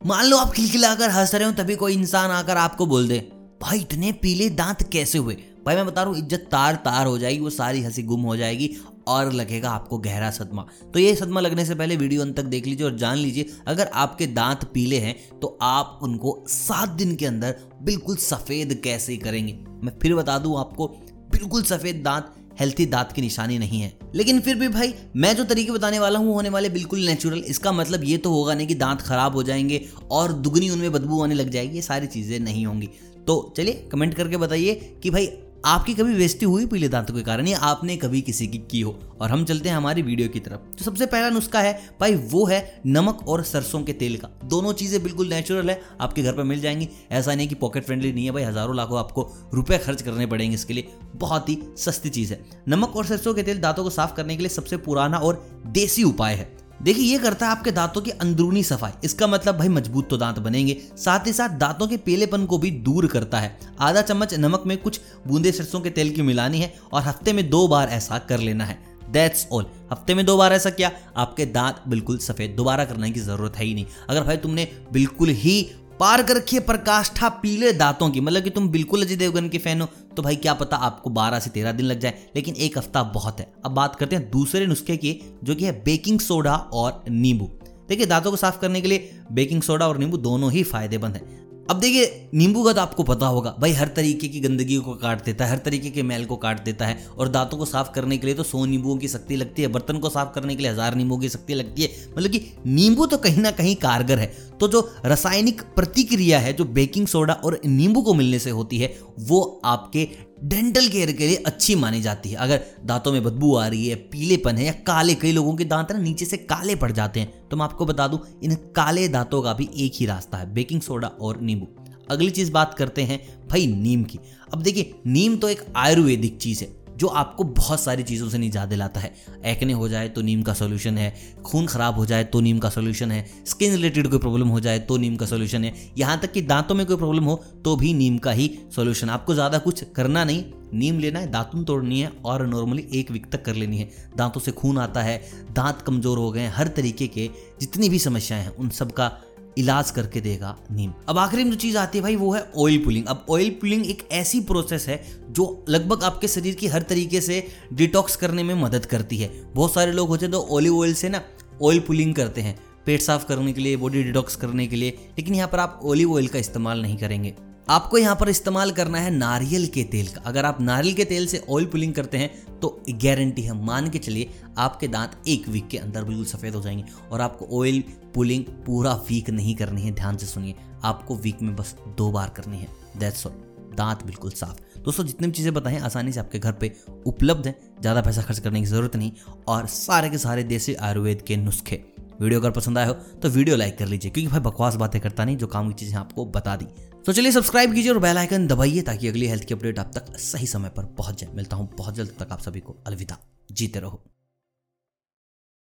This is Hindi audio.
मान लो आप खिलखिलाकर हंस रहे हो, तभी कोई इंसान आकर आपको बोल दे, भाई, इतने पीले दांत कैसे हुए? भाई, मैं बता रहा हूँ, इज़्ज़त तार तार हो जाएगी, वो सारी हँसी गुम हो जाएगी और लगेगा आपको गहरा सदमा। तो ये सदमा लगने से पहले वीडियो अंत तक देख लीजिए और जान लीजिए, अगर आपके दांत पीले हैं तो आप उनको सात दिन के अंदर बिल्कुल सफ़ेद कैसे करेंगे? मैं फिर बता दूँ आपको, बिल्कुल सफ़ेद दांत हेल्थी दांत की निशानी नहीं है। लेकिन फिर भी भाई, मैं जो तरीके बताने वाला हूँ होने वाले बिल्कुल नेचुरल इसका मतलब ये तो होगा नहीं कि दांत खराब हो जाएँगे और दुगनी उनमें बदबू आने लग जाएगी, ये सारी चीज़ें नहीं होंगी। तो चलिए कमेंट करके बताइए कि भाई आपकी कभी बेइज्जती हुई पीले दांतों के कारण या आपने कभी किसी की की हो? और हम चलते हैं हमारी वीडियो की तरफ़। तो सबसे पहला नुस्खा है, भाई वो है नमक और सरसों के तेल का। दोनों चीज़ें बिल्कुल नेचुरल है, आपके घर पर मिल जाएँगी। ऐसा नहीं कि पॉकेट फ्रेंडली नहीं है भाई, हज़ारों लाखों आपको रुपए खर्च करने पड़ेंगे इसके लिए। बहुत ही सस्ती चीज़ है। नमक और सरसों के तेल दांतों को साफ़ करने के लिए सबसे पुराना और देसी उपाय है। देखिए, ये करता है आपके दांतों की अंदरूनी सफ़ाई। इसका मतलब भाई मज़बूत तो दांत बनेंगे, साथ ही साथ दांतों के पेलेपन को भी दूर करता है। आधा चम्मच नमक में कुछ बूंदे सरसों के तेल की मिलानी है और हफ़्ते में दो बार ऐसा कर लेना है। दैट्स ऑल हफ़्ते में दो बार ऐसा किया, आपके दांत बिल्कुल सफ़ेद, दोबारा करने की ज़रूरत है ही नहीं। अगर भाई तुमने बिल्कुल ही पार कर रखी है प्रकाष्ठा पीले दांतों की। मतलब कि तुम बिल्कुल अजय देवगन के फ़ैन हो तो भाई क्या पता आपको 12 से 13 दिन लग जाए। लेकिन एक हफ़्ता बहुत है। अब बात करते हैं दूसरे नुस्खे की, जो कि है बेकिंग सोडा और नींबू। देखिए, दांतों को साफ़ करने के लिए बेकिंग सोडा और नींबू दोनों ही फ़ायदेमंद है। अब देखिए, नींबू का तो आपको पता होगा, भाई हर तरीके की गंदगी को काट देता है, हर तरीके के मैल को काट देता है, और दांतों को साफ़ करने के लिए तो सौ नींबुओं की शक्ति लगती है, बर्तन को साफ़ करने के लिए हज़ार नींबुओं की शक्ति लगती है। मतलब कि नींबू तो कहीं ना कहीं कारगर है। तो जो रासायनिक प्रतिक्रिया है, जो बेकिंग सोडा और नींबू को मिलने से होती है, वो आपके डेंटल केयर के लिए अच्छी मानी जाती है। अगर दांतों में बदबू आ रही है, पीलेपन है या काले, कई लोगों के दांत ना नीचे से काले पड़ जाते हैं तो मैं आपको बता दूँ, इन काले दांतों का भी एक ही रास्ता है, बेकिंग सोडा और नींबू। अगली चीज़ बात करते हैं भाई नीम की। अब देखिए, नीम तो एक आयुर्वेदिक चीज़ है जो आपको बहुत सारी चीज़ों से निजात दिलाता है। एक्ने हो जाए तो नीम का सोल्यूशन है। खून खराब हो जाए तो नीम का सोल्यूशन है। स्किन रिलेटेड कोई प्रॉब्लम हो जाए तो नीम का सोल्यूशन है। यहाँ तक कि दांतों में कोई प्रॉब्लम हो तो भी नीम का ही सोल्यूशन आपको ज़्यादा कुछ करना नहीं। नीम लेना है, दातुन तोड़नी है और नॉर्मली एक वीक तक कर लेनी है। दांतों से खून आता है, दांत कमज़ोर हो गए हैं, हर तरीके के जितनी भी समस्याएँ हैं, उन सब का इलाज करके देगा नीम। अब आखिरी में जो चीज़ आती है भाई, वो है ऑयल पुलिंग अब ऑयल पुलिंग एक ऐसी प्रोसेस है जो लगभग आपके शरीर की हर तरीके से डिटॉक्स करने में मदद करती है। बहुत सारे लोग होते हैं तो ऑलिव ऑयल से ना ऑयल पुलिंग करते हैं, पेट साफ़ करने के लिए बॉडी डिटॉक्स करने के लिए, लेकिन यहाँ पर आप ऑलिव ऑयल का इस्तेमाल नहीं करेंगे। आपको यहाँ पर इस्तेमाल करना है नारियल के तेल का। अगर आप नारियल के तेल से ऑयल पुलिंग करते हैं तो गारंटी है, मान के चलिए, आपके दांत एक वीक के अंदर बिल्कुल सफ़ेद हो जाएँगे और आपको ऑयल पुलिंग पूरा वीक नहीं करनी है, ध्यान से सुनिए। आपको वीक में बस दो बार करनी है। दैट्स ऑल दांत बिल्कुल साफ़। दोस्तों, जितनी भी चीज़ें बताएँ, आसानी से आपके घर पे उपलब्ध हैं। ज़्यादा पैसा खर्च करने की ज़रूरत नहीं। और सारे के सारे देसी आयुर्वेद के नुस्खे। वीडियो अगर पसंद आया हो तो वीडियो लाइक कर लीजिए, क्योंकि भाई बकवास बातें करता नहीं, जो काम की चीज़ें आपको बता दी। तो चलिए सब्सक्राइब कीजिए और बेल आइकन दबाइए, ताकि अगली हेल्थ की अपडेट आप तक सही समय पर पहुँच जाए। मिलता हूँ बहुत जल्द तक आप सभी को। अलविदा। जीते रहो।